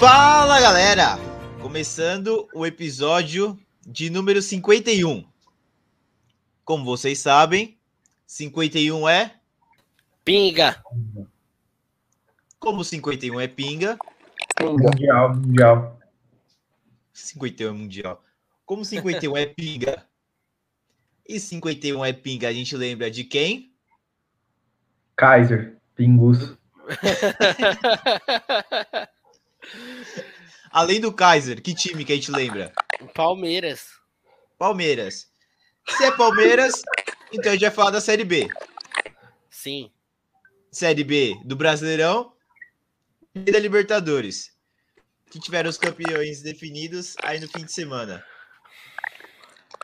Fala galera! Começando o episódio de número 51. Como vocês sabem, 51 é. Pinga! Como 51 é pinga, Mundial, mundial. 51 é mundial. Como 51 é pinga e 51 é pinga, a gente lembra de quem? Kaiser, Pingus. Além do Kaiser, que time que a gente lembra? Palmeiras. Palmeiras. Se é Palmeiras, então a gente vai falar da Série B. Sim. Série B do Brasileirão e da Libertadores. Que tiveram os campeões definidos aí no fim de semana.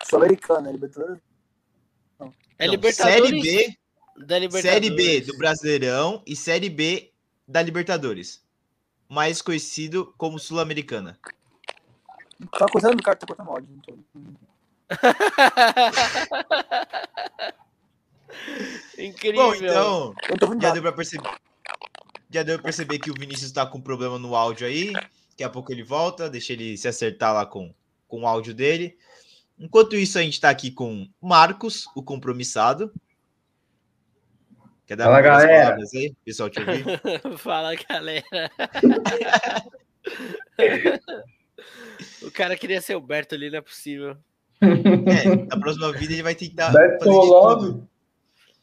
Sul-Americana, Libertadores. É Não, Libertadores Série B, da Libertadores. Série B do Brasileirão e Série B da Libertadores. Mais conhecido como Sul-Americana. Tá cortando, cara, tá cortando áudio. tô- Incrível. Bom, então, Eu tô ouvindo já deu pra perceber. Já deu pra perceber que o Vinícius tá com problema no áudio aí. Daqui a pouco ele volta, deixa ele se acertar lá com, com o áudio dele. Enquanto isso, a gente tá aqui com Marcos, o compromissado. Quer dar Fala, galera. palavras aí, pessoal, te ouvir? Fala, galera. o cara queria ser o Berto ali, não é possível. É, na próxima vida ele vai tentar Beto fazer de tudo.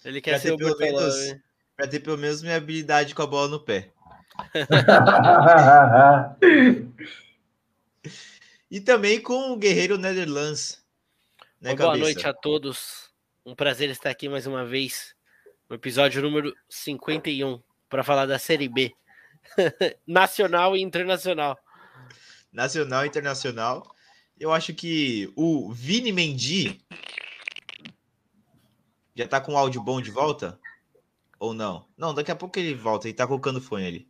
Ele quer Pra ser o pelo Bertolão. menos- pra ter pelo menos minha habilidade com a bola no pé. E também com o Guerreiro Netherlands. Né, Boa cabeça? noite a todos. Um prazer estar aqui mais uma vez episódio número 51 para falar da Série B. Nacional e internacional. Nacional e internacional. Eu acho que o Vini Mendy já tá com o áudio bom de volta? Ou não? Não, daqui a pouco ele volta, ele tá colocando fone ali.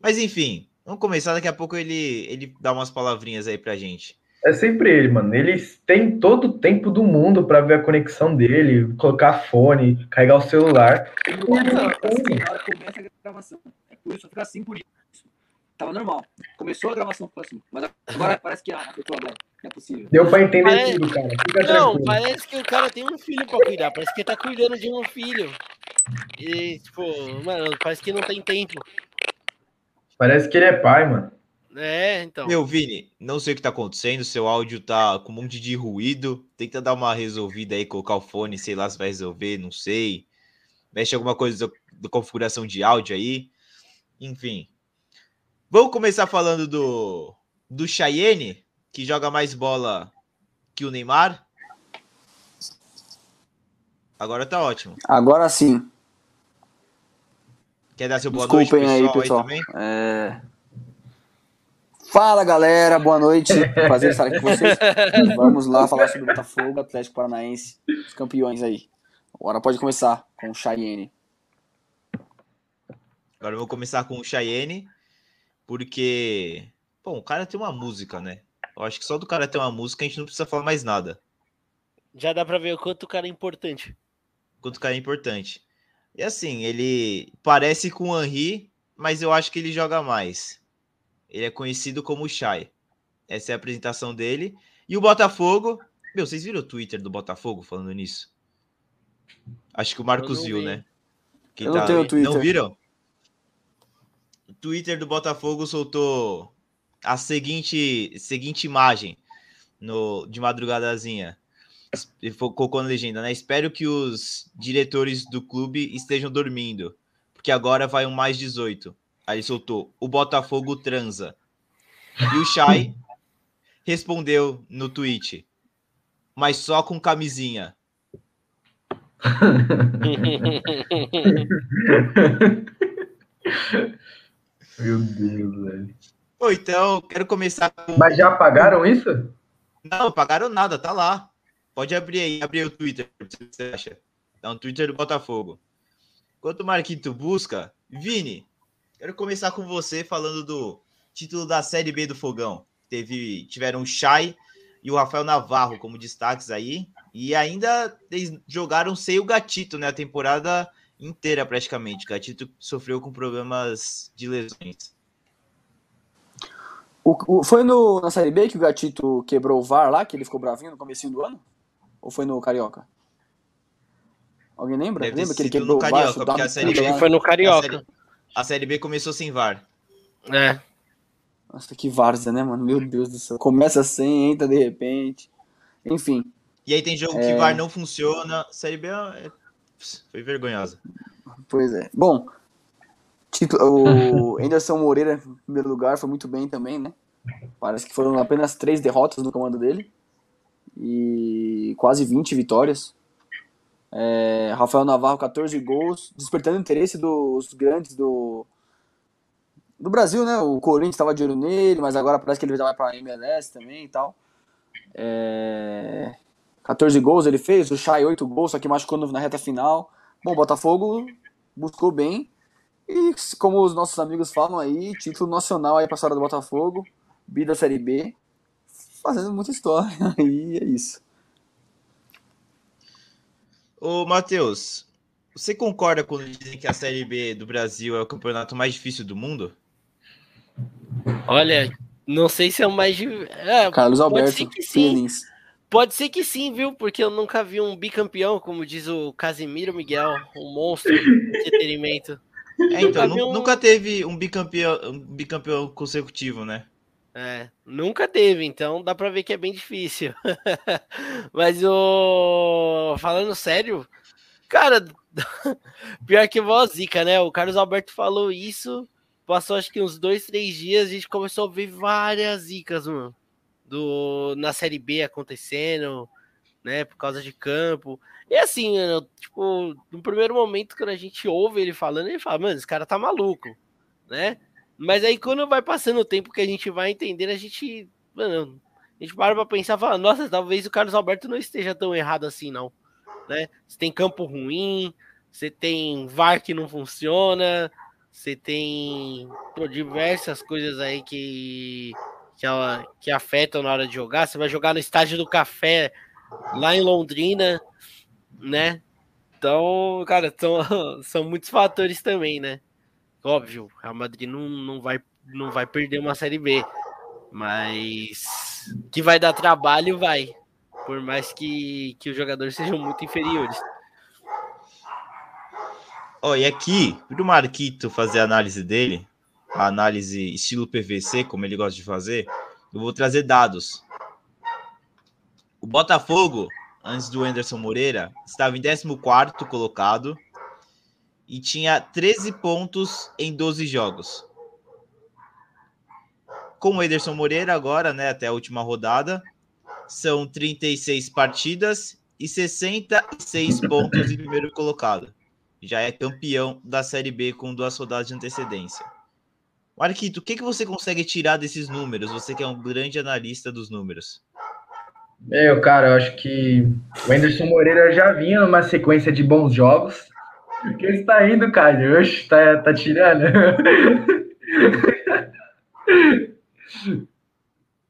Mas enfim, vamos começar, daqui a pouco ele, ele dá umas palavrinhas aí pra gente. É sempre ele, mano. Ele tem todo o tempo do mundo pra ver a conexão dele, colocar fone, carregar o celular. Começa a gravação. É por isso, fica assim por isso. Tava normal. Começou a gravação, ficou assim. Mas agora parece que ah, apertou agora. Não é possível. Deu pra entender Parece- tudo, cara. Fica Não, tranquilo. parece que o cara tem um filho pra cuidar. Parece que ele tá cuidando de um filho. E, tipo, mano, parece que não tem tempo. Parece que ele é pai, mano. É, então. Meu, Vini, não sei o que tá acontecendo, seu áudio tá com um monte de ruído. Tenta dar uma resolvida aí, colocar o fone, sei lá se vai resolver, não sei. Mexe alguma coisa da- configuração de áudio aí. Enfim. Vamos começar falando do, do Cheyenne, que joga mais bola que o Neymar. Agora tá ótimo. Agora sim. Quer dar seu boa Desculpem noite, aí, pessoal, aí, pessoal. também? É... Fala, galera. Boa noite. Prazer estar aqui com vocês. Vamos lá falar sobre o Botafogo, Atlético Paranaense, os campeões aí. Agora pode começar com o Cheyenne. Agora eu vou começar com o Cheyenne, porque, bom, o cara tem uma música, né? Eu acho que só do cara ter uma música a gente não precisa falar mais nada. Já dá pra ver o quanto o cara é importante. Quanto o cara é importante. E assim, ele parece com o Henry, mas eu acho que ele joga mais. Ele é conhecido como Chay. Essa é a apresentação dele. E o Botafogo. Meu, vocês viram o Twitter do Botafogo falando nisso? Acho que o Marcos viu, vi. né? Que Eu não tenho Twitter. Não viram? O Twitter do Botafogo soltou a seguinte, seguinte imagem no, de madrugadazinha. Colocou na legenda, né? Espero que os diretores do clube estejam dormindo, porque agora vai um mais 18. Aí soltou: o Botafogo transa. E o Chay respondeu no tweet, mas só com camisinha. Meu Deus, velho. Ou então, quero começar com. Mas já apagaram isso? Não, pagaram nada, tá lá. Pode abrir aí, abrir o Twitter, o que você acha? É um Twitter do Botafogo. Enquanto o Marquito busca, Vini, quero começar com você falando do título da Série B do Fogão. Teve, tiveram o Chay e o Rafael Navarro como destaques aí. E ainda eles jogaram sem o Gatito, né? A temporada inteira praticamente. O Gatito sofreu com problemas de lesões. O, o- foi no, na Série B que o Gatito quebrou o VAR lá, que ele ficou bravinho no comecinho do ano? Ou foi no Carioca? Alguém lembra? Deve lembra que ele quebrou o VAR? Carioca, porque a no Série B? Foi no A Carioca. A série B começou sem VAR. É. Nossa, que várzea, né, mano? Meu Deus do céu. Começa sem, entra de repente. Enfim, E aí tem jogo que É. VAR não funciona. Série B é... foi vergonhosa. pois é. Bom, Tito, o Anderson Moreira, em primeiro lugar, foi muito bem também, né? Parece que foram apenas três derrotas no comando dele. E quase 20 vitórias. É, Rafael Navarro, 14 gols, despertando interesse dos grandes do, do Brasil, né? O Corinthians estava de olho nele, mas agora parece que ele vai para MLS também e tal. É, 14 gols ele fez, o Chay 8 gols, só que machucou na reta final. Bom, o Botafogo buscou bem. E como os nossos amigos falam aí, título nacional aí pra história do Botafogo, bi da Série B, fazendo muita história. E é isso. Ô, Matheus, você concorda quando dizem que a Série B do Brasil é o campeonato mais difícil do mundo? Olha, não sei se é o mais. É, Carlos pode Alberto, ser que sim. feelings. Pode ser que sim, viu? Porque eu nunca vi um bicampeão, como diz o Casimiro Miguel, um monstro de entretenimento. É, então, Nunca um- nunca teve um bicampeão, um bicampeão consecutivo, né? É, nunca teve, então dá pra ver que é bem difícil. Mas o. Falando sério, cara, pior que vó zica, né? O Carlos Alberto falou isso, passou acho que uns dois, três dias, a gente começou a ver várias zicas, mano. Do, na Série B acontecendo, né? Por causa de campo. E assim, tipo, no primeiro momento, quando a gente ouve ele falando, ele fala, mano, esse cara tá maluco, né? Mas aí quando vai passando o tempo que a gente vai entendendo, a gente, mano, a gente para pra pensar, e fala, nossa, talvez o Carlos Alberto não esteja tão errado assim, não, né? Você tem campo ruim, você tem VAR que não funciona, você tem pô, diversas coisas aí que, que, a- que afetam na hora de jogar. Você vai jogar no estádio do Café, lá em Londrina, né? Então, cara, são, são muitos fatores também, né? Óbvio, o Real Madrid não, não, vai, não vai perder uma Série B, mas que vai dar trabalho, vai. Por mais que, que os jogadores sejam muito inferiores. Ó, e aqui, pro Marquito fazer a análise dele, a análise estilo PVC, como ele gosta de fazer, eu vou trazer dados. O Botafogo, antes do Anderson Moreira, estava em 14º colocado e tinha 13 pontos em 12 jogos. Com o Ederson Moreira agora, né, até a última rodada, são 36 partidas e 66 pontos em primeiro colocado já é campeão da Série B com duas rodadas de antecedência. Marquito, o que, que você consegue tirar desses números? Você que é um grande analista dos números. Eu, cara, eu acho que o Anderson Moreira já vinha numa sequência de bons jogos. Que você tá indo, cara? Oxe, tá, tá tirando?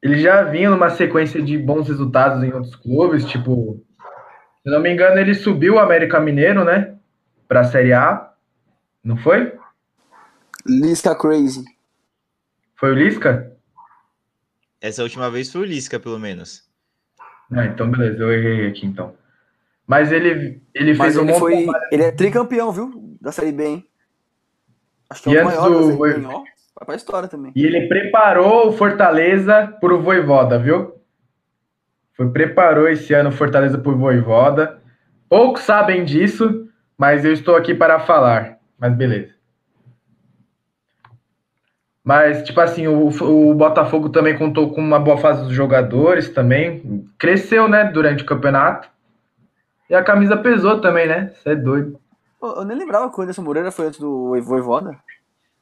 Ele já vinha numa sequência de bons resultados em outros clubes, tipo, se não me engano, ele subiu o América Mineiro, né? Pra Série A. Não foi? Lisca Crazy. Foi o Lisca? Essa última vez foi o Lisca, pelo menos. Ah, então beleza, eu errei aqui então. Mas ele, ele Mas fez um ele bom foi. trabalho. Ele é tricampeão, viu? Da Série B, hein? Acho que é E o antes maior da do- Série B? Ó, vai pra história também. E ele preparou o Fortaleza pro Voivoda, viu? Foi, preparou esse ano o Fortaleza pro Voivoda. Poucos sabem disso, mas eu estou aqui para falar. Mas beleza. Mas, tipo assim, o, o Botafogo também contou com uma boa fase dos jogadores também. Cresceu, né, durante o campeonato. E a camisa pesou também, né? Você é doido. Eu nem lembrava que o Anderson Moreira foi antes do Voivoda.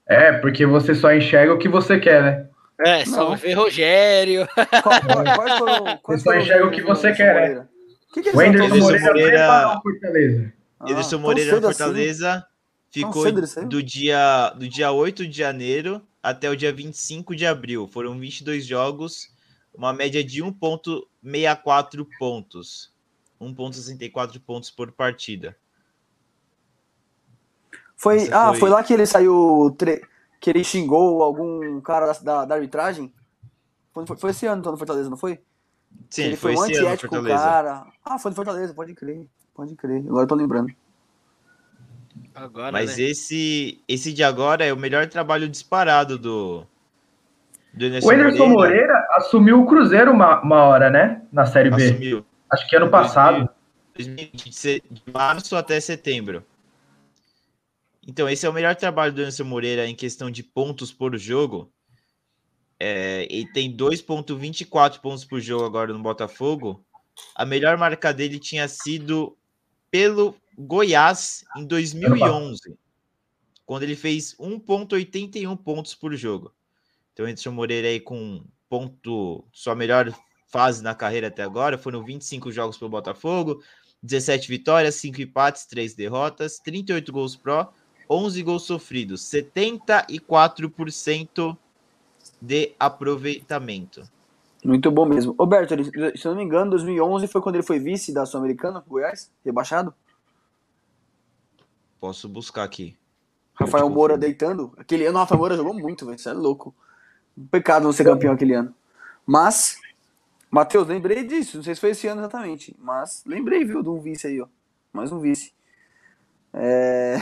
É, porque você só enxerga o que você quer, né? É, só Não. ver Rogério. Qual- qual- foram, quais Você só enxerga o que você Anderson quer, né? Moreira? O que, que O eles Anderson Anderson Moreira, Moreira- o Fortaleza. Ah, Ederson tão Moreira no assim? Fortaleza ficou do dia, do dia 8 de janeiro até o dia 25 de abril. Foram 22 jogos, uma média de 1,64 pontos. 1,64 pontos por partida. Foi, Essa ah, foi- foi lá que ele saiu. tre- Que ele xingou algum cara da, da, arbitragem? Foi, foi esse ano, então, no Fortaleza, não foi? Sim, ele foi, foi um esse ano, antiético, Fortaleza. cara. Ah, foi no Fortaleza, pode crer. Pode crer. Agora eu tô lembrando. Agora, Mas né? esse, esse de agora é o melhor trabalho disparado do, do O Anderson Moreira. Moreira assumiu o Cruzeiro uma, uma hora, né? Na Série B. Assumiu. Acho que ano passado. 2020, de março até setembro. Então, esse é o melhor trabalho do Anderson Moreira em questão de pontos por jogo. É, ele tem 2,24 pontos por jogo agora no Botafogo. A melhor marca dele tinha sido pelo Goiás em 2011, quando ele fez 1,81 pontos por jogo. Então, Anderson Moreira aí com ponto, sua melhor fase na carreira até agora, foram 25 jogos pelo Botafogo, 17 vitórias, 5 empates, 3 derrotas, 38 gols pró, 11 gols sofridos, 74% de aproveitamento. Muito bom mesmo. Roberto, se eu não me engano, 2011 foi quando ele foi vice da Sul-Americana, Goiás, rebaixado. Posso buscar aqui. Rafael Moura deitando. Aquele ano o Rafael Moura jogou muito, velho. Isso é louco. Um pecado não ser campeão aquele ano. Mas, Matheus, lembrei disso. Não sei se foi esse ano exatamente. Mas lembrei, viu, de um vice aí, ó. Mais um vice. É...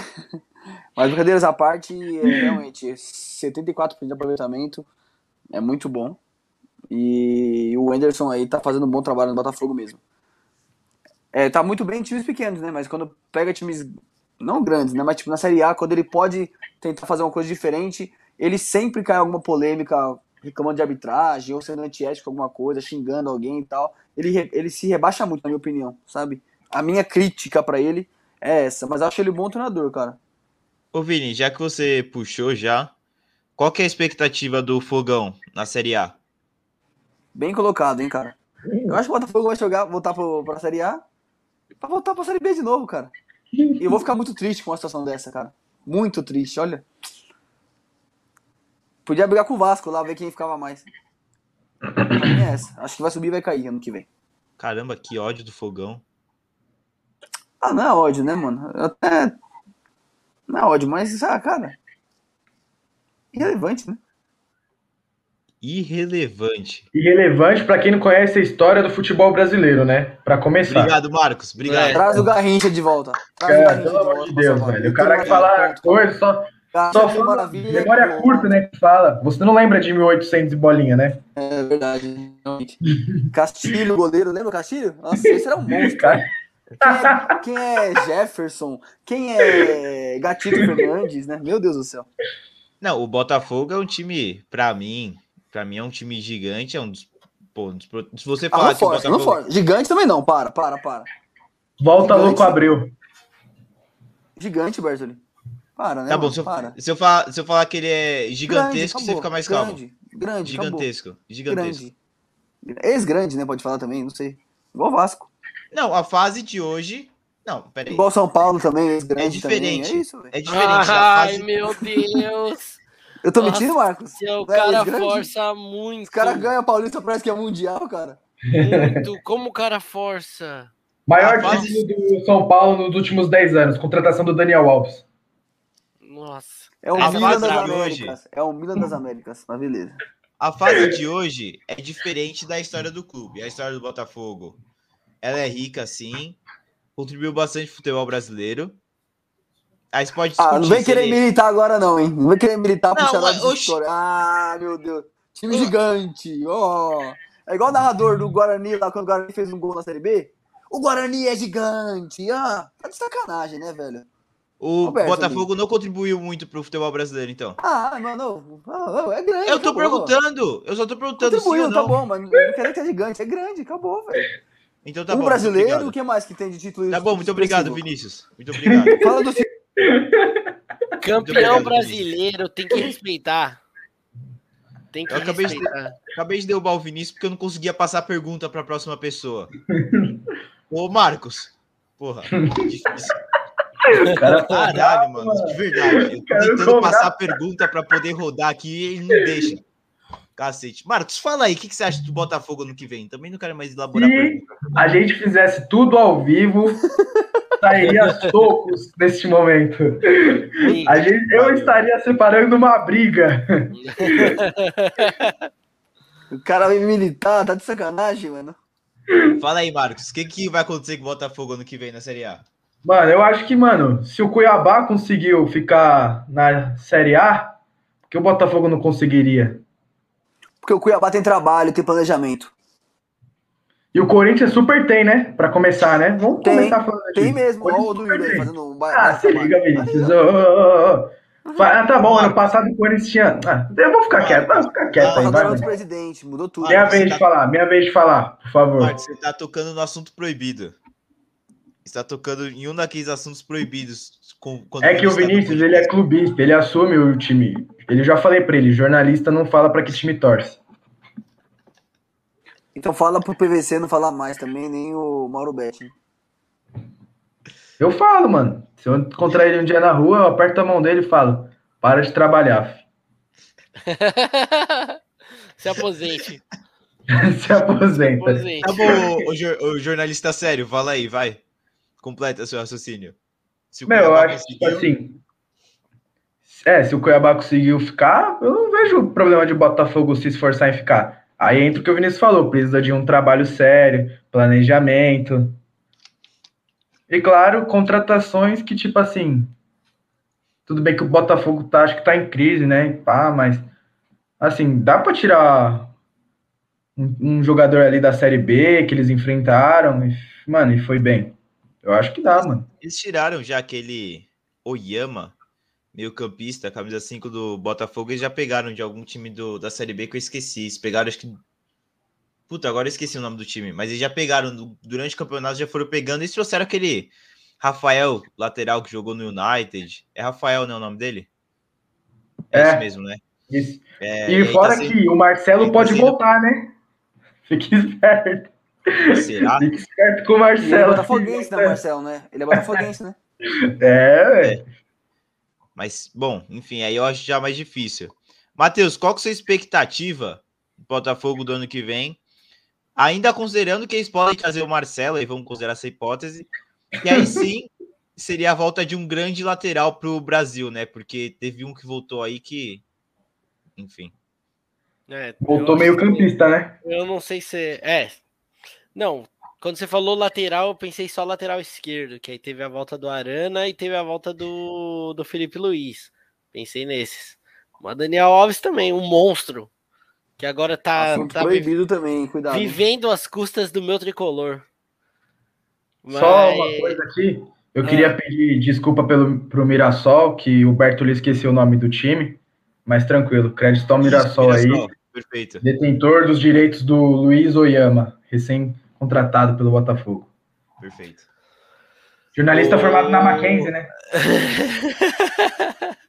Mas brincadeiras à parte, é, realmente, 74% de aproveitamento é muito bom. E o Anderson aí tá fazendo um bom trabalho no Botafogo mesmo. É, tá muito bem em times pequenos, né? Mas quando pega times não grandes, né? Mas tipo na Série A, quando ele pode tentar fazer uma coisa diferente, ele sempre cai alguma polêmica, reclamando de arbitragem, ou sendo antiético com alguma coisa, xingando alguém e tal. Ele, ele se rebaixa muito, na minha opinião, sabe? A minha crítica pra ele é essa, mas acho ele um bom treinador, cara. Ô Vini, já que você puxou já, qual que é a expectativa do Fogão na Série A? Bem colocado, hein, cara. Eu acho que o Botafogo vai jogar, voltar pro, pra Série A pra voltar pra Série B de novo, cara. E eu vou ficar muito triste com uma situação dessa, cara. Muito triste, olha. Podia brigar com o Vasco lá, ver quem ficava mais. É essa. Acho que vai subir e vai cair ano que vem. Caramba, que ódio do Fogão. Ah, não é ódio, né, mano? Até. Não é ódio, mas, ah, cara. Irrelevante, né? Irrelevante. Irrelevante pra quem não conhece a história do futebol brasileiro, né? Pra começar. Obrigado, Marcos. Obrigado. É. Traz o Garrincha de volta. Traz o Cara, Garrincha pelo amor de Deus, velho. O cara que fala coisa, só, Cara, só que fala maravilha. memória pô. curta, né? Que fala. Você não lembra de 1800 e bolinha, né? É verdade, realmente. Castilho, goleiro, lembra o Castilho? Nossa, esse era um monstro. Cara, Quem é, quem é Jefferson? Quem é Gatito Fernandes, né? Meu Deus do céu. Não, o Botafogo é um time, pra mim, pra mim é um time gigante, é um dos. Pô, se você Ah, falar não que o força, não força. Gigante também não, para, para, para. volta Gigante. louco abril. Gigante, Bertoli. Para, né? Tá bom, mano? se eu, para. se, eu falar, se eu falar que ele é gigantesco, Grande, você fica mais calmo. Grande, grande, acabou. Gigantesco. Gigantesco. Grande. Ex-grande, né? Pode falar também, não sei. Igual Vasco. Não, a fase de hoje. Não, peraí. Igual São Paulo também, ex-grande É diferente. também. É isso. É diferente. a Ai, fase- meu Deus. Eu tô Nossa, mentindo, Marcos? É cara força muito. Os caras ganham a Paulista, parece que é mundial, cara. muito. Como o cara força? Maior título do São Paulo nos últimos 10 anos. Contratação do Daniel Alves. Nossa. É o A Milan das Américas. É o Milan das Américas, mas beleza. A fase de hoje é diferente da história do clube. A história do Botafogo, ela é rica, sim. Contribuiu bastante pro futebol brasileiro. Aí você pode discutir Ah, não vem querer ele- militar agora não, hein? Não vem querer militar lá mas, de história. Ah, meu Deus. Time gigante, ó. É igual o narrador do Guarani lá, quando o Guarani fez um gol na Série B. O Guarani é gigante. Ah, tá de sacanagem, né, velho? O Roberto, Botafogo não contribuiu muito pro futebol brasileiro, então. Ah, mano, ah, é grande. Eu tô acabou. perguntando, eu só tô perguntando sim ou Contribuiu, tá não. bom, mas não quer que é gigante. É grande, acabou, velho. Então tá um bom. muito brasileiro, o que mais que tem de título Tá bom, muito obrigado? Vinícius. Muito obrigado. Fala do Campeão obrigado, brasileiro, tem que respeitar. Tem que Eu acabei de- respeitar. Acabei de derrubar o Vinícius porque eu não conseguia passar a pergunta pra próxima pessoa. Ô, Marcos. Porra, difícil. Cara Caralho, mano, de verdade. Eu tô Quero tentando passar a pergunta pra poder rodar aqui e ele não deixa. Cacete. Marcos, fala aí, o que, que você acha do Botafogo no que vem? Também não quero mais elaborar Se pergunta. a gente fizesse tudo ao vivo, sairia socos neste momento. Sim. A gente, eu estaria separando uma briga. O cara vem militar, tá de sacanagem, mano. Fala aí, Marcos. O que, que vai acontecer com o Botafogo ano que vem na Série A? Mano, eu acho que, mano, se o Cuiabá conseguiu ficar na Série A, por que o Botafogo não conseguiria? Porque o Cuiabá tem trabalho, tem planejamento. E o Corinthians super tem, né? Pra começar, né? Vamos Tem, começar falando aqui. Tem mesmo. Ó, Corinthians o Yuri aí fazendo um ba- Ah, se liga, Vinícius. Ah, tá bom, ano passado o Corinthians tinha. Ah, eu vou ficar quieto, vou ficar quieto aí, Passado vai. presidente, mudou tudo. Minha vez tá- de falar, minha vez de falar, por favor. Marcos, você tá tocando no assunto proibido. Você tá tocando em um daqueles assuntos proibidos. com- quando É que o está Vinícius, ele é clubista, ele assume o time. Ele já falei pra ele, jornalista não fala pra que time torce. Então fala pro PVC não falar mais também, nem o Mauro Betti. Eu falo, mano. Se eu encontrar ele um dia na rua, eu aperto a mão dele e falo: para de trabalhar. Se aposente. Se aposenta. aposente. Tá bom, o, jor- o jornalista sério, fala aí, vai. Completa seu raciocínio. Se o Meu, eu Cuiabá acho que, tipo conseguiu- assim. É, se o Cuiabá conseguiu ficar, eu não vejo problema de o Botafogo se esforçar em ficar. Aí entra o que o Vinícius falou: precisa de um trabalho sério, planejamento. E claro, contratações que, tipo assim. Tudo bem que o Botafogo tá, acho que tá em crise, né? Pá, mas. Assim, dá pra tirar um, um jogador ali da Série B que eles enfrentaram. E, mano, e foi bem. Eu acho que dá, mano. Eles tiraram já aquele Oyama, meio campista, camisa 5 do Botafogo, eles já pegaram de algum time do, da Série B que eu esqueci. Eles pegaram, acho que. Puta, agora eu esqueci o nome do time, mas eles já pegaram, durante o campeonato já foram pegando, eles trouxeram aquele Rafael, lateral que jogou no United. É Rafael, né, o nome dele? É, É. isso mesmo, né? Isso. É, E tá fora sendo- que o Marcelo tá pode sendo- voltar, né? Fique esperto. Será? Esperto com o E ele é Marcelo. botafoguense, né, Marcelo, né? Ele é botafoguense, né? É, velho. Mas, bom, enfim, aí eu acho já mais difícil. Matheus, qual que é a sua expectativa do Botafogo do ano que vem? Ainda considerando que eles podem trazer o Marcelo, aí vamos considerar essa hipótese. E aí sim, seria a volta de um grande lateral para o Brasil, né? Porque teve um que voltou aí que. Enfim. É, Voltou meio campista, né? Eu não sei se. É. Não, quando você falou lateral, eu pensei só lateral esquerdo, que aí teve a volta do Arana e teve a volta do, do Felipe Luiz. Pensei nesses. Mas Daniel Alves também, um monstro. Que agora tá, Assunto tá vi- proibido também, cuidado. vivendo às custas do meu tricolor. Só uma Mas- coisa aqui. Eu queria pedir desculpa pelo, pro Mirassol, que o Bertoli esqueceu o nome do time. Mas tranquilo, crédito ao Mirassol aí. Mirassol, Perfeito. Detentor dos direitos do Luiz Oyama, recém-contratado pelo Botafogo. Perfeito. Jornalista O- formado na Mackenzie, né?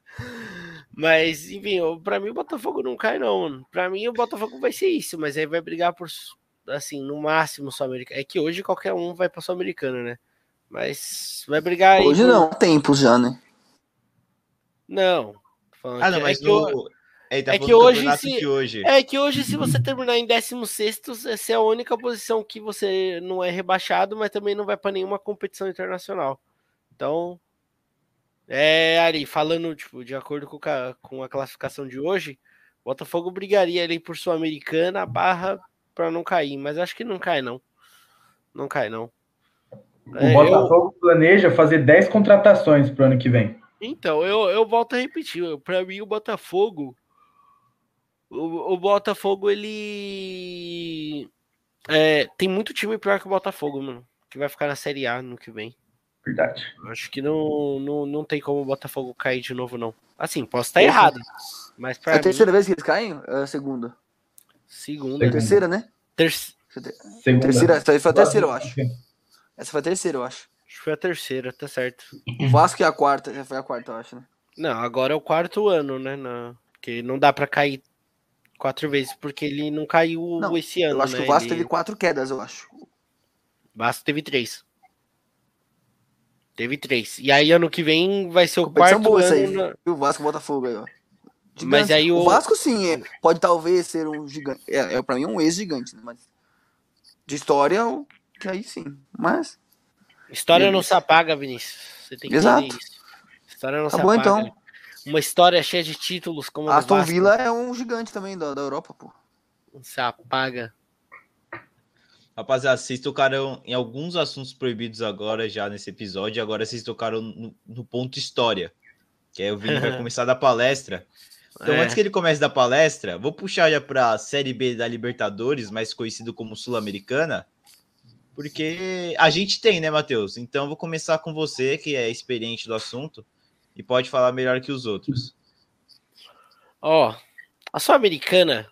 Mas, enfim, o- pra mim o Botafogo não cai, não. Pra mim o Botafogo vai ser isso, mas aí vai brigar por, assim, no máximo Sul-Americano. É que hoje qualquer um vai pra Sul-Americano, né? Mas vai brigar aí. Hoje por- não, há tempos já, né? Não. Ah, não, que- mas é que, o- no... É, tá é que hoje se- hoje. é que hoje, se você terminar em 16, essa é a única posição que você não é rebaixado, mas também não vai pra nenhuma competição internacional. Então, é ali, falando, tipo, de acordo com, com a classificação de hoje, o Botafogo brigaria ali por Sul-Americana, barra pra não cair, mas acho que não cai, não. Não cai, não. O É, eu- Botafogo planeja fazer 10 contratações pro ano que vem. Então, eu, eu volto a repetir. eu- Pra mim, o Botafogo. O, o Botafogo, ele. é, tem muito time pior que o Botafogo, mano. Que vai ficar na Série A no que vem. Verdade. Acho que não, não, não tem como o Botafogo cair de novo, não. Assim, posso estar errado. Mas É pra a mim, terceira vez que eles caem? É a segunda. segunda. É. Terceira, né? Terce... Segunda. Terceira, essa aí foi a terceira, eu acho. Essa foi a terceira, eu acho. Acho que foi a terceira, tá certo. O Vasco é a quarta, já foi a quarta, eu acho, né? Não, agora é o quarto ano, né? Na... Porque não dá pra cair quatro vezes, porque ele não caiu Não, esse ano. Eu acho né? que o Vasco Ele- teve quatro quedas, eu acho. Vasco teve três. Teve três. E aí, ano que vem, vai ser o quarto boa ano. aí. na- E o Vasco Botafogo aí, ó. Gigante. Mas aí o- o Vasco, sim, é- pode talvez ser um gigante. É, é pra mim um ex-gigante, né? Mas de história, que aí sim. Mas História não se apaga, Vinícius. Você tem que Exato. História não Tá se bom, apaga. então. Uma história cheia de títulos como Aston. Villa é um gigante também da, da Europa, pô. Se apaga. Rapaziada, vocês tocaram em alguns assuntos proibidos agora, já nesse episódio. Agora vocês tocaram no, no ponto história. Que aí o Vini vai começar a dar palestra. Então, É. antes que ele comece da palestra, vou puxar já para a Série B da Libertadores, mais conhecido como Sul-Americana. Porque a gente tem, né, Matheus? Então, eu vou começar com você, que é experiente do assunto e pode falar melhor que os outros. Ó, a Sul-Americana.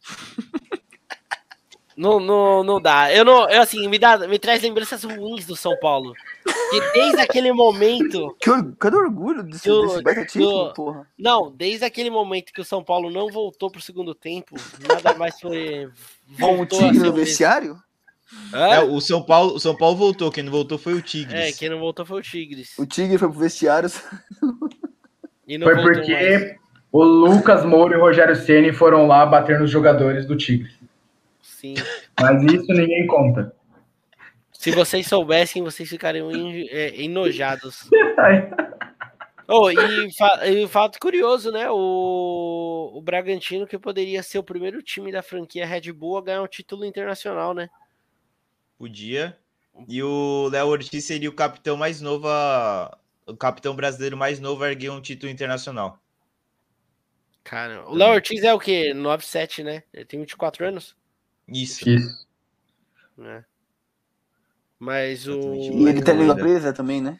não, não, não dá. Eu não, eu assim, me, dá, me traz lembranças ruins do São Paulo. Que desde aquele momento. Que or... Cadê o orgulho desse, Do- desse baita título, do- porra? Não, desde aquele momento que o São Paulo não voltou pro segundo tempo, nada mais foi. Voltou ser no vestiário? Hã? É, o São Paulo, o São Paulo voltou, quem não voltou foi o Tigres. É, quem não voltou foi o Tigres. O Tigre foi pro vestiário. E não Foi voltou mais. porque o Lucas Moura e o Rogério Ceni foram lá bater nos jogadores do Tigre. Sim. Mas isso ninguém conta. Se vocês soubessem, vocês ficariam é, enojados. Oh, e, fa- e fato curioso, né? O, o Bragantino, que poderia ser o primeiro time da franquia Red Bull a ganhar um título internacional, né? Podia. E o Léo Ortiz seria o capitão mais novo, a- o capitão brasileiro mais novo a erguer um título internacional. Cara, o Léo Ortiz é o quê? 9-7, né? Ele tem 24 anos? Isso. Isso. né? Mas o. E ele tá Ainda. língua presa também, né?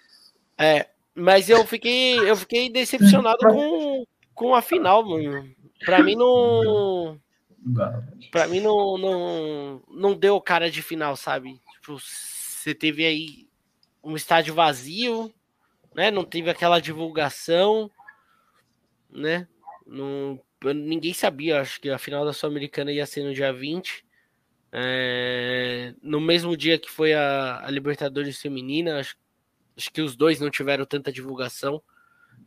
É, mas eu fiquei, eu fiquei decepcionado com, com a final, mano. Pra mim não. Pra mim não, não, não deu cara de final, sabe? Tipo, você teve aí um estádio vazio, né? Não teve aquela divulgação, né? Não, ninguém sabia, acho que a final da Sul-Americana ia ser no dia 20. É, no mesmo dia que foi a, a Libertadores Feminina, acho, acho que os dois não tiveram tanta divulgação.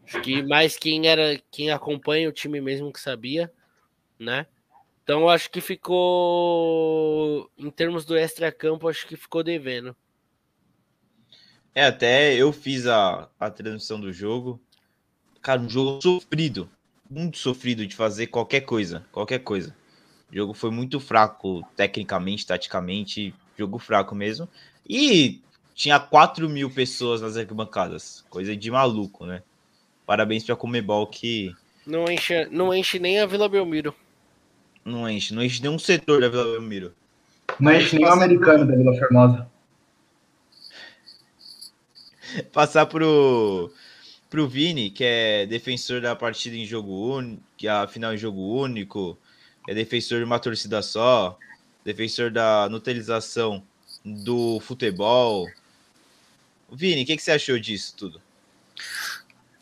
Acho que mais quem era quem acompanha o time mesmo que sabia, né? Então acho que ficou em termos do extra-campo, acho que ficou devendo. É, até eu fiz a, a transmissão do jogo. Cara, um jogo sofrido. Muito sofrido de fazer qualquer coisa. Qualquer coisa. O jogo foi muito fraco, tecnicamente, taticamente. Jogo fraco mesmo. E tinha 4 mil pessoas nas arquibancadas. Coisa de maluco, né? Parabéns pra Comebol que Não enche, não enche nem a Vila Belmiro. Não enche. Não enche nenhum setor da Vila Belmiro. Não enche nem o americano da Vila Formosa. passar pro, pro Vini, que é defensor da partida em jogo único, que é a final em jogo único, é defensor de uma torcida só, defensor da nutelização do futebol. Vini, o que, que você achou disso tudo?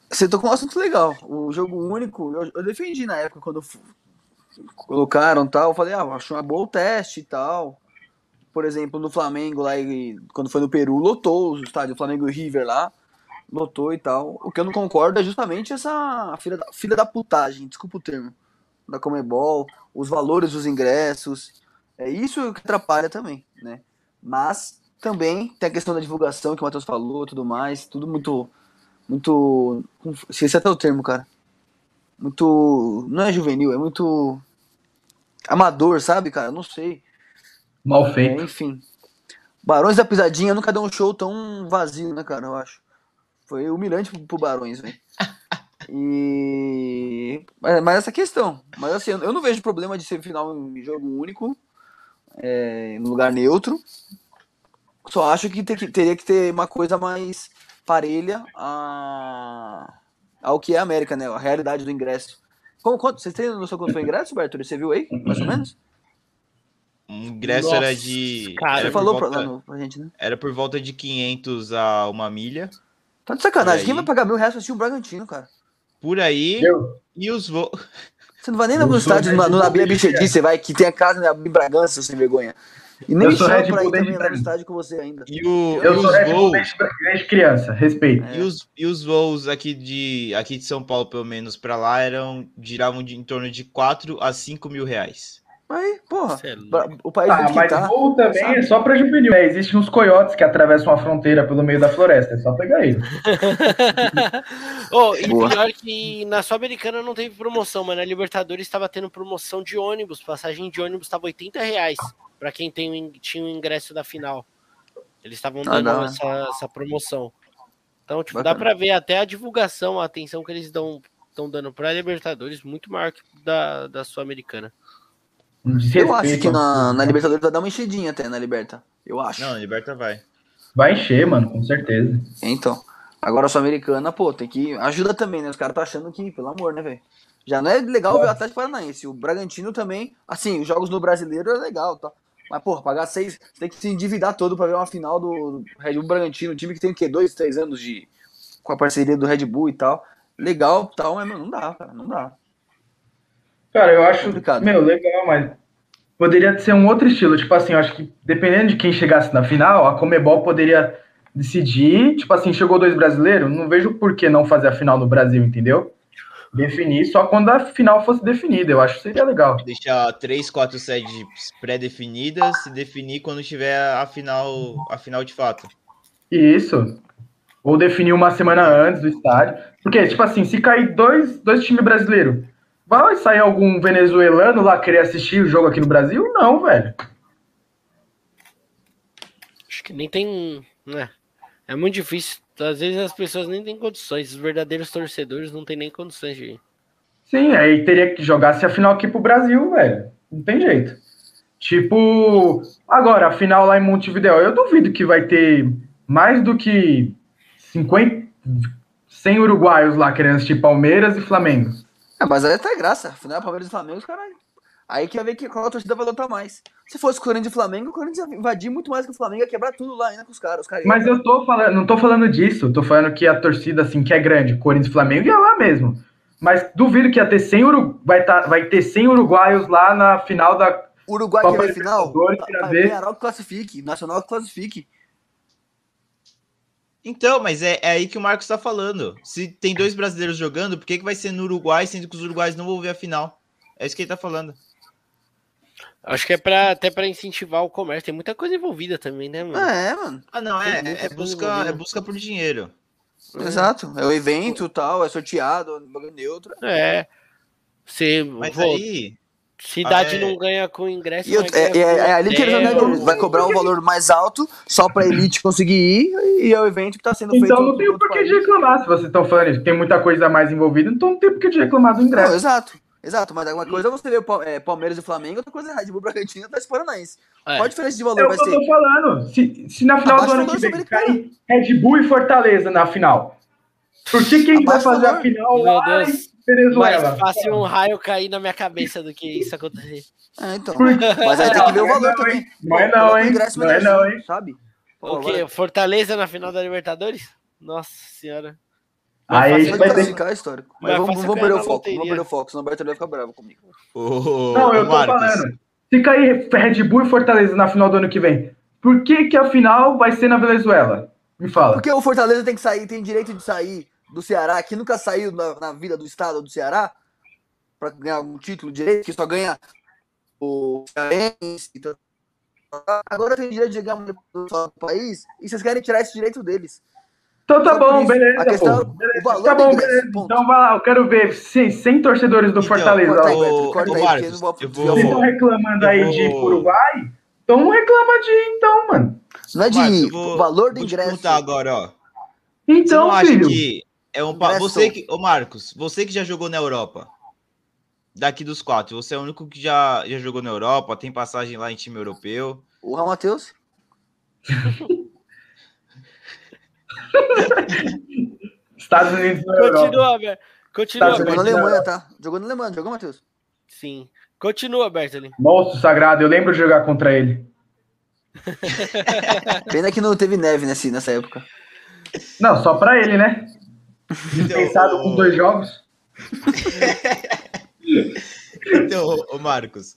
Você tocou um assunto legal. O jogo único, eu, eu defendi na época quando colocaram tal. Eu falei, ah, acho uma boa o teste e tal. Por exemplo, no Flamengo lá, quando foi no Peru, lotou o estádio Flamengo River lá. Lotou e tal. O que eu não concordo é justamente essa filha da, filha da putagem, desculpa o termo, da Comebol, os valores dos ingressos. É isso que atrapalha também, né? Mas também tem a questão da divulgação que o Matheus falou, tudo mais, tudo muito muito. Esqueci até o termo, cara. Muito. Não é juvenil, é muito. Amador, sabe, cara? Não sei. Mal É, feito. enfim. Barões da Pisadinha nunca deu um show tão vazio, né, cara? Eu acho. Foi humilhante pro, pro Barões, velho. E. Mas, mas essa questão. Mas assim, eu não vejo problema de ser final em jogo único, é, no lugar neutro. Só acho que, ter que- teria que ter uma coisa mais parelha a, ao que é a América, né? A realidade do ingresso. Como, quanto, vocês têm noção quanto foi o ingresso, Arthur? Você viu aí? Mais ou menos? O ingresso Nossa, era de. cara, era, falou pra, volta, no, pra gente, né? era por volta de 500 a uma milha. Tá de sacanagem. Quem vai pagar mil reais pra assistir um Bragantino, cara? Por aí. Eu, E os voos. Você não vai nem no estádio Nabia desde Bichedi, você vai, que tem a casa na Bragança, sem vergonha. E nem Eu sou chama Red pra ir Bull também desde lá no estádio com você ainda. E, o, eu e sou os Red Bull voos. desde, criança, respeito. É. E os, e os voos aqui de, aqui de São Paulo, pelo menos, para lá, eram giravam de, em torno de 4 a 5 mil reais. Aí, porra. É O país Ah, onde que mas tá. voo também sabe? é só pra juvenil. É, existem uns coiotes que atravessam a fronteira pelo meio da floresta. É só pegar eles. oh, e Boa. pior que na Sul-Americana não teve promoção, mas na Libertadores estava tendo promoção de ônibus. Passagem de ônibus estava 80 reais para quem tem tinha o ingresso da final. Eles estavam Ah, dando da hora. essa, essa promoção. Então, tipo, Bacana. dá para ver até a divulgação, a atenção que eles dão estão dando para Libertadores muito maior que da, da Sul-Americana. Eu acho que na, na Libertadores vai dar uma enchidinha até na Liberta. Eu acho. Não, Liberta vai. Vai encher, mano, com certeza. Então. Agora a Sul-Americana, pô, tem que. Ajuda também, né? Os caras tá achando que, pelo amor, né, velho? Já não é legal ver o Atlético Paranaense. O Bragantino também. Assim, os jogos no brasileiro é legal, tá? Mas, pô, pagar seis. Você tem que se endividar todo pra ver uma final do Red Bull Bragantino. Um time que tem o quê? Dois, três anos de. Com a parceria do Red Bull e tal. Legal tal, mas, mano, não dá, cara. Não dá. Cara, eu acho, meu, legal, mas poderia ser um outro estilo. Tipo assim, eu acho que dependendo de quem chegasse na final, a Comebol poderia decidir. Tipo assim, chegou dois brasileiros, não vejo por que não fazer a final no Brasil, entendeu? Definir só quando a final fosse definida. Eu acho que seria legal. Deixar três, quatro sedes pré-definidas e definir quando tiver a final, a final de fato. Isso. Ou definir uma semana antes do estádio. Porque, tipo assim, se cair dois, dois times brasileiros, vai sair algum venezuelano lá querer assistir o jogo aqui no Brasil? Não, velho. Acho que nem tem, né? É muito difícil. Às vezes as pessoas nem têm condições. Os verdadeiros torcedores não têm nem condições de ir. Sim, aí teria que jogar-se a final aqui pro Brasil, velho. Não tem jeito. Tipo, agora, a final lá em Montevideo, eu duvido que vai ter mais do que 50, 100 uruguaios lá querendo assistir Palmeiras e Flamengo. É, mas aí tá graça. Afinal, Palmeiras e Flamengo, caralho. Aí que vai ver que qual a torcida vai lutar mais. Se fosse Corinthians e Flamengo, o Corinthians ia invadir muito mais que o Flamengo, ia quebrar tudo lá ainda com os caras. Os caras Mas eu tô falando, não tô falando disso, tô falando que a torcida, assim, que é grande, Corinthians e Flamengo, ia lá mesmo. Mas duvido que ia ter 100 uru... vai, tá, vai ter 100 uruguaios lá na final da. Uruguai Copa quer ver final? Penharol que classifique, Nacional que classifique. Então, mas é, é aí que o Marcos tá falando. Se tem dois brasileiros jogando, por que, que vai ser no Uruguai, sendo que os uruguaios não vão ver a final? É isso que ele tá falando. Acho que é pra, até para incentivar o comércio. Tem muita coisa envolvida também, né, mano? É, mano. Ah, não, é, é, busca, envolvida. é busca por dinheiro. Exato. É o evento e tal, é sorteado, é bagulho neutro. É. Se, Mas pô, aí, cidade Ah, é. não ganha com ingresso. E eu- é, é- com é ali que eles vão. Vai cobrar um valor mais alto só pra elite conseguir ir e é o evento que tá sendo feito. Então não em tem por que reclamar. Se vocês estão falando isso, tem muita coisa a mais envolvida, então não tem por que de reclamar do Não, ingresso. exato. Exato, mas uma coisa é você o Pal- é, Palmeiras e Flamengo, outra coisa é Red Bull Bragantino e Atlético Paranaense. É. Qual a diferença de valor É o vai que eu ser? tô falando. Se, se na final Abaixa do ano que vem cair Red Bull e Fortaleza na final, por que que a gente vai fazer a final Meu lá Deus. em Venezuela? Mais fácil um raio cair na minha cabeça do que isso acontecer. É, então. Mas aí tem que ver o Não é valor não, também. hein? Não é não, hein? Não é não, hein? Sabe? O quê? Fortaleza na final da Libertadores? Nossa senhora. Aí a Vai gente Vai vai ter histórico. Mas Vai vamos, vamos perder o foco. Vamos perder o foco, senão o Bertolini vai ficar bravo comigo. Ô, Não, eu tô Marcos, falando. Se cair Red Bull e Fortaleza na final do ano que vem, por que que a final vai ser na Venezuela? Me fala. Porque o Fortaleza tem que sair, tem direito de sair do Ceará, que nunca saiu na, na vida do estado do Ceará, pra ganhar um título direito, que só ganha o Cearense. Então, agora tem direito de ganhar um do país, e vocês querem tirar esse direito deles. Então tá bom, isso. beleza. A questão é Beleza, valor tá bom, ingresso, beleza. ponto. Então vai lá, eu quero ver 100, 100 torcedores do Então, Fortaleza. corta ó. aí, Beto, corta aí, Marcos, vou- Vocês estão reclamando aí vou- de Uruguai? Então não reclama de então, mano. Não é de Marcos, vou- o valor do vou te ingresso. agora, ó. Você Então, acha filho. que é um pa- Ingresso. você que, ô Marcos, você que já jogou na Europa, daqui dos quatro, você é o único que já, já jogou na Europa, tem passagem lá em time europeu. O Raul Matheus. Estados Unidos na Europa. Continua, Ber- Continua, Tá Jogou na. Bertolini. Alemanha, tá? Jogou na Alemanha, jogou, Matheus? Sim. Continua, Bertolini. Monstro sagrado, eu lembro de jogar contra ele. Pena que não teve neve nesse, nessa época. Não, só pra ele, né? Dispensado ô- com dois jogos. Então, ô Marcos,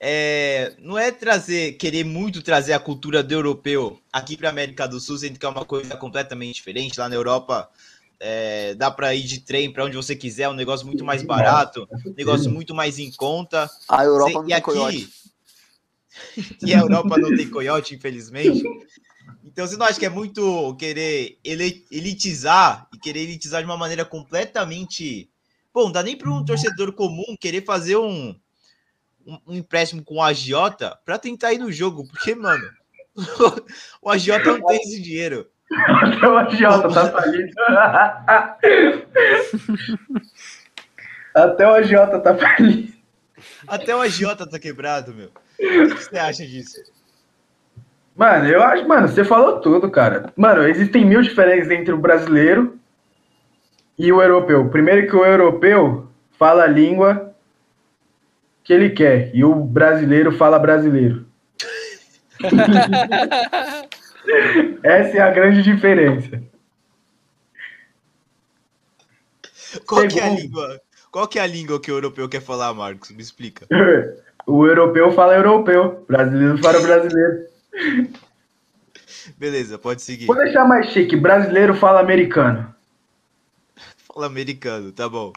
é, não é trazer, querer muito trazer a cultura do europeu aqui para América do Sul, sendo que é uma coisa completamente diferente. Lá na Europa é, dá para ir de trem para onde você quiser, é um negócio muito mais barato, um negócio muito mais em conta. A Europa não e tem aqui, coiote. e a Europa não tem coiote, infelizmente. Então você não acha que é muito querer elitizar e querer elitizar de uma maneira completamente. Bom, não dá nem para um torcedor comum querer fazer um, um, um empréstimo com o agiota para tentar ir no jogo, porque, mano, o agiota não tem esse dinheiro. Até o agiota tá falido. Até o agiota tá falido. Até o agiota tá quebrado, meu. O que você acha disso? Mano, eu acho, mano, você falou tudo, cara. Mano, existem mil diferenças entre o brasileiro e o europeu. Primeiro que o europeu fala a língua que ele quer e o brasileiro fala brasileiro. Essa é a grande diferença. Qual que é a Segundo. língua? Qual que é a língua que o europeu quer falar, Marcos? Me explica. O europeu fala europeu, brasileiro fala brasileiro. Beleza, pode seguir. Vou deixar mais chique, brasileiro fala americano. Fala americano, tá bom.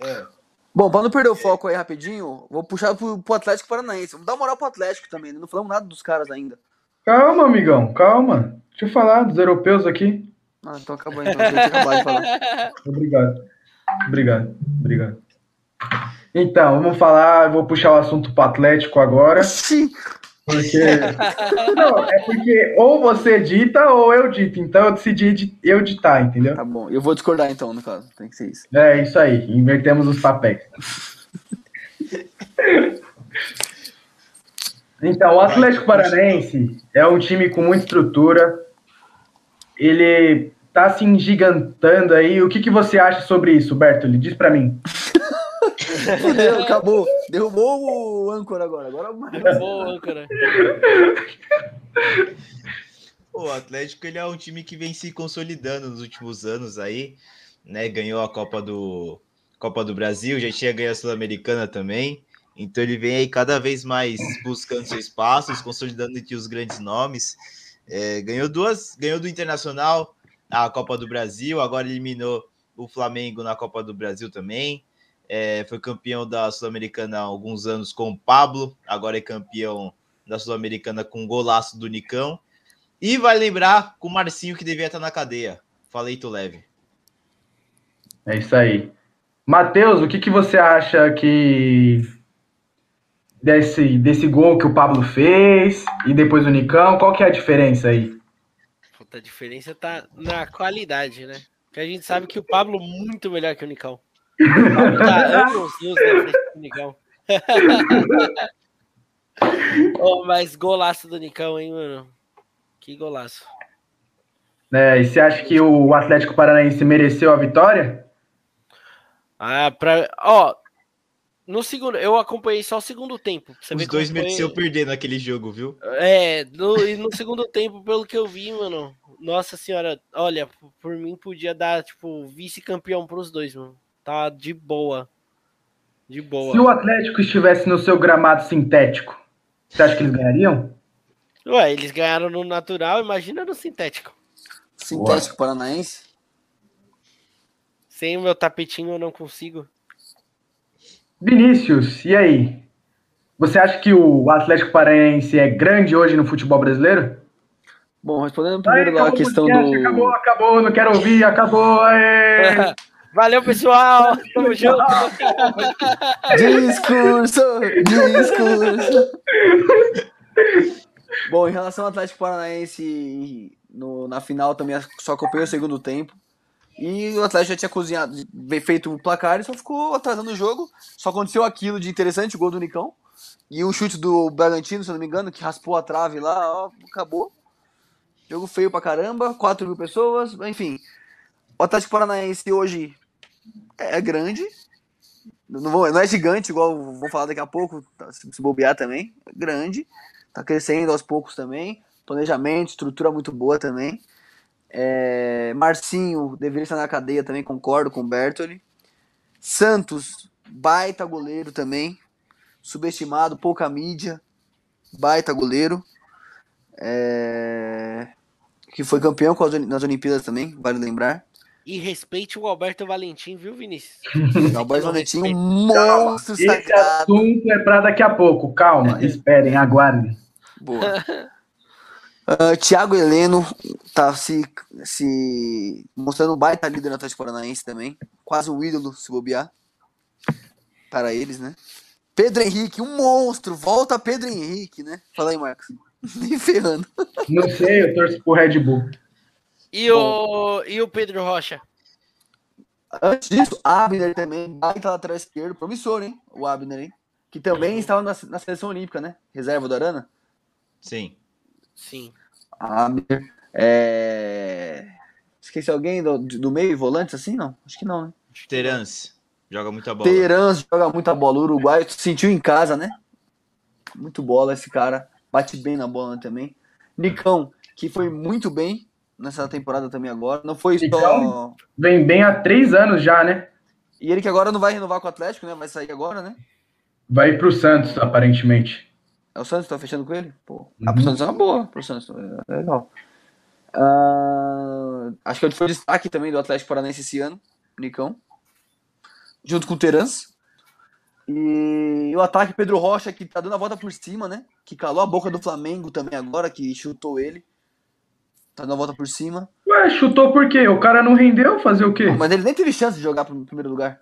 É. Bom, pra não perder o foco aí rapidinho, vou puxar pro, pro Atlético Paranaense. Vamos dar moral pro Atlético também, né? Não falamos nada dos caras ainda. Calma, amigão, calma. Deixa eu falar dos europeus aqui. Ah, então acabou então. Deixa eu acabar de falar. Obrigado. Obrigado. Obrigado. Então, vamos falar, vou puxar o assunto pro Atlético agora, Sim. Porque Não, é porque ou você edita ou eu dito. Então eu decidi eu editar, entendeu? Tá bom. Eu vou discordar então, no caso. Tem que ser isso. É isso aí, invertemos os papéis. Então, o Atlético Paranaense é um time com muita estrutura. Ele tá se engigantando aí. O que, que você acha sobre isso, Bertoli? Diz pra mim. Fudeu, acabou. Derrubou o âncora agora. Agora Boa, cara. O Atlético ele é um time que vem se consolidando nos últimos anos aí, né? Ganhou a Copa do Copa do Brasil, já tinha ganho a Sul-Americana também. Então ele vem aí cada vez mais buscando seu espaço, se consolidando entre os grandes nomes. É, ganhou duas, ganhou do Internacional a Copa do Brasil, agora eliminou o Flamengo na Copa do Brasil também. É, foi campeão da Sul-Americana há alguns anos com o Pablo, agora é campeão da Sul-Americana com o golaço do Nicão. E vai lembrar com o Marcinho que devia estar na cadeia. Falei, tu leve. É isso aí. Matheus, o que, que você acha que desse, desse gol que o Pablo fez e depois o Nicão? Qual que é a diferença aí? Puta, a diferença tá na qualidade, né? Porque a gente sabe que o Pablo é muito melhor que o Nicão. O Pablo tá anos luz na frente do Nicão. oh, mas golaço do Nicão, hein, mano? Que golaço. É, e você acha que o Atlético Paranaense mereceu a vitória? Ah, pra. Ó, no segundo. Eu acompanhei só o segundo tempo. Você Os dois foi- mereceram perder naquele jogo, viu? É, no, e no segundo tempo, pelo que eu vi, mano. Nossa senhora, olha, por mim podia dar, tipo, vice-campeão pros dois, mano. Tá de boa. De boa. Se o Atlético estivesse no seu gramado sintético, você acha que eles ganhariam? Ué, eles ganharam no natural, imagina no sintético. Sintético Paranaense. Sem o meu tapetinho eu não consigo. Vinícius, e aí? Você acha que o Atlético Paranaense é grande hoje no futebol brasileiro? Bom, respondendo primeiro lá a questão podcast, do. Acabou, acabou, não quero ouvir, acabou. Valeu, pessoal! Tamo junto! Discurso! Discurso! Bom, em relação ao Atlético Paranaense, no- na final também só acompanhei o segundo tempo. E o Atlético já tinha cozinhado, feito o placar e só ficou atrasando o jogo. Só aconteceu aquilo de interessante, o gol do Nicão. E um chute do Bragantino, se eu não me engano, que raspou a trave lá, ó, acabou. Jogo feio pra caramba, 4 mil pessoas, enfim. O Atlético Paranaense hoje é grande, não, é gigante, igual vou falar daqui a pouco, tá, se bobear também. É grande, tá crescendo aos poucos também. Planejamento, estrutura muito boa também. É, Marcinho deveria estar na cadeia também, concordo com o Bertoli. Santos, baita goleiro também. Subestimado, pouca mídia. Baita goleiro. É, que foi campeão nas Olimpíadas também, vale lembrar. E respeite o Alberto Valentim, viu, Vinícius? O Alberto Valentim, um monstro Esse sagrado. assunto é para daqui a pouco. Calma, esperem, aguardem. Boa. Ah, Thiago Heleno tá se, se mostrando um baita líder no Atlético Paranaense também. Quase um ídolo, se bobear. Para eles, né? Pedro Henrique, um monstro. Volta Pedro Henrique, né? Fala aí, Marcos. Nem ferrando. Não sei, eu torço pro Red Bull. E o, e o Pedro Rocha? Antes disso, Abner também, baita lateral esquerdo, promissor, hein? O Abner, hein? Que também estava na, na seleção olímpica, né? Reserva do Arana. Sim. Sim. Abner. É... Esqueci alguém do, do meio, volantes assim? Não, acho que não, né? Terence. Joga muita bola. Terans joga muita bola. O Uruguai sentiu em casa, né? Muito bola esse cara. Bate bem na bola também. Nicão, que foi muito bem nessa temporada também agora. Não foi só. Nicão? Vem bem há três anos já, né? E ele que agora não vai renovar com o Atlético, né? Vai sair agora, né? Vai ir pro Santos, aparentemente. É o Santos que tá fechando com ele? Pô. Uhum. Ah, pro Santos é uma boa. Pro Santos é legal. Ah, acho que ele foi destaque também do Atlético Paranaense esse ano, Nicão. Junto com o Terans. E o ataque Pedro Rocha, que tá dando a volta por cima, né? Que calou a boca do Flamengo também agora, que chutou ele. Tá dando a volta por cima. Ué, chutou por quê? O cara não rendeu? Fazer o quê? Pô, mas ele nem teve chance de jogar pro primeiro lugar.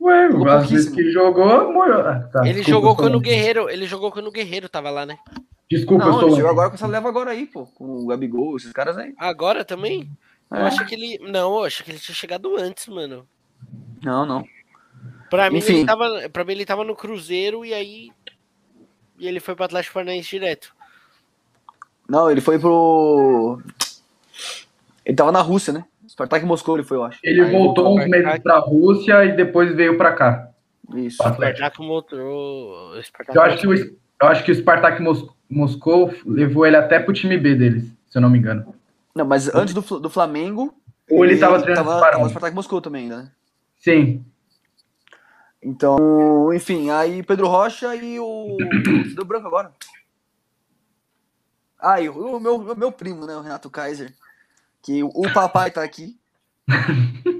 Ué, Jogou às vezes pouquíssimo. que jogou, morreu. Ah, tá, ele desculpa, jogou eu quando o. Guerreiro. Ele jogou quando o Guerreiro tava lá, né? Desculpa, não, eu ele sou chegou louco. agora com essa leva agora aí, pô. Com o Gabigol, esses caras aí. Agora também? Eu É. acho que ele. Não, eu acho que ele tinha chegado antes, mano. Não, não. Pra mim, Enfim. ele tava, pra mim, ele tava no Cruzeiro e aí. E ele foi pro Atlético Paranaense direto. Não, ele foi pro. Ele tava na Rússia, né? Spartak Moscou ele foi, eu acho. Ele Aí voltou voltou uns meses pra Rússia e depois veio pra cá. Isso. Atlético. Spartak mostrou. o Spartak Eu acho que o, eu acho que o Spartak Mos- Moscou levou ele até pro time B deles, se eu não me engano. Não, mas antes do, do Flamengo. Ou ele tava treinando tava, para tava no? Spartak Moscou também ainda, né? Sim. Então, enfim, aí Pedro Rocha e o. Deu branco agora. Ah, e o meu, o meu primo, né? O Renato Kaiser. Que o papai tá aqui.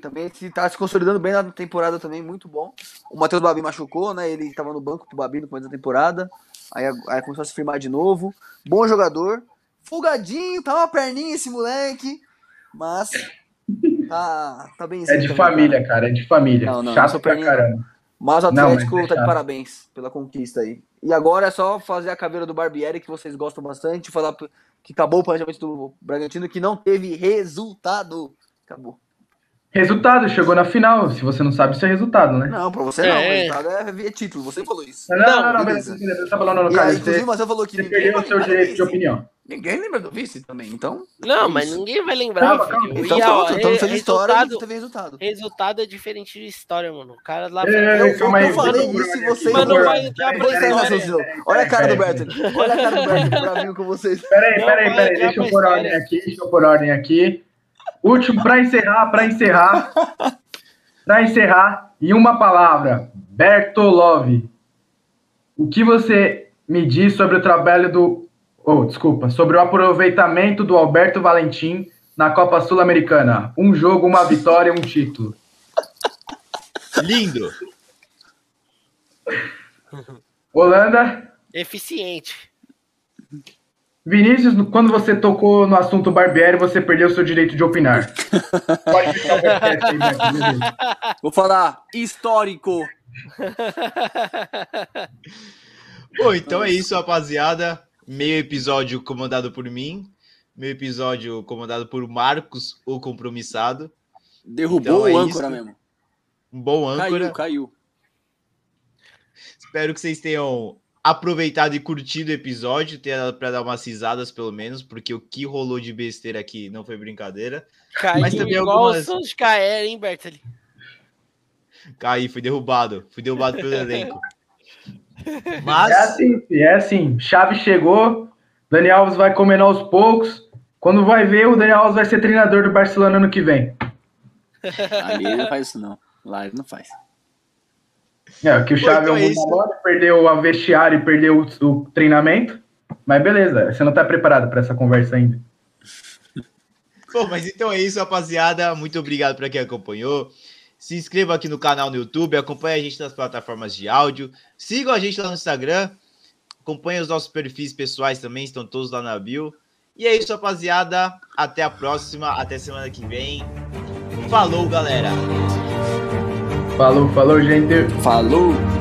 também se tá se consolidando bem na temporada também, muito bom. O Matheus Babi machucou, né? Ele tava no banco pro Babi no começo da temporada. Aí, aí começou a se firmar de novo. Bom jogador. Folgadinho, tá uma perninha esse moleque. Mas tá, tá bem É de família, cara. É de família. Não, não, não Chato sou pra perninha. caramba. Mas o Atlético mas é tá de parabéns pela conquista aí. E agora é só fazer a caveira do Barbieri, que vocês gostam bastante, falar que acabou o planejamento do Bragantino, que não teve resultado. Acabou. Resultado, chegou na final. Se você não sabe, isso é resultado, né? Não, pra você não. O É. resultado é ver título. Você falou isso. Não, não, não, não, beleza. Você tá falando no caso. inclusive, Você, falou que você ninguém perdeu o seu direito de opinião. Ninguém lembra do vice também, então. Não, É mas isso. ninguém vai lembrar. Calma, calma. Então E, ó, pronto, então não seja história resultado, teve resultado. resultado é diferente de história, mano. O cara lá. É, Eu, eu, eu falei isso e vocês. não vai entrar pra história. Olha a cara do Bertoli. Olha a cara do Bertoli bravinho com vocês. Peraí, Não peraí, peraí. Deixa eu pra pôr ordem aqui. Deixa eu pôr ordem aqui. Último, pra encerrar, pra encerrar. pra encerrar, em uma palavra, Bertolov. O que você me diz sobre o trabalho do. Oh, desculpa, sobre o aproveitamento do Alberto Valentim na Copa Sul-Americana? Um jogo, uma vitória, um título. Lindo. Holanda, Eficiente. Vinícius, quando você tocou no assunto Barbieri, você perdeu seu direito de opinar. Pode podcast aí, beleza. Vou falar histórico. Bom, então é isso, rapaziada. Meio episódio comandado por mim. Meio episódio comandado por Marcos, o compromissado. Derrubou Então é o âncora isso. mesmo. Um bom âncora. Caiu, caiu. Espero que vocês tenham aproveitado e curtido o episódio, dado pra dar umas risadas pelo menos, porque o que rolou de besteira aqui não foi brincadeira. Caiu Mas também igual algumas- o Sons de KR, hein, Bertoli? Caí, fui derrubado. Fui derrubado pelo elenco. É Mas assim, fi, é assim. Chave chegou, Daniel Alves vai comendo aos poucos. Quando vai ver, o Daniel Alves vai ser treinador do Barcelona ano que vem. Ali ele não faz isso, não. Lá ele não faz. É, que o Chave então é isso. bola, perdeu a vestiário e perdeu o, o treinamento. Mas beleza, você não tá preparado para essa conversa ainda. Bom, mas então é isso, rapaziada. Muito obrigado para quem acompanhou. Se inscreva aqui no canal no YouTube, acompanhe a gente nas plataformas de áudio. Sigam a gente lá no Instagram. Acompanhe os nossos perfis pessoais também, estão todos lá na bio. E é isso, rapaziada. Até a próxima, até semana que vem. Falou, galera. Falou, falou, gente. Falou!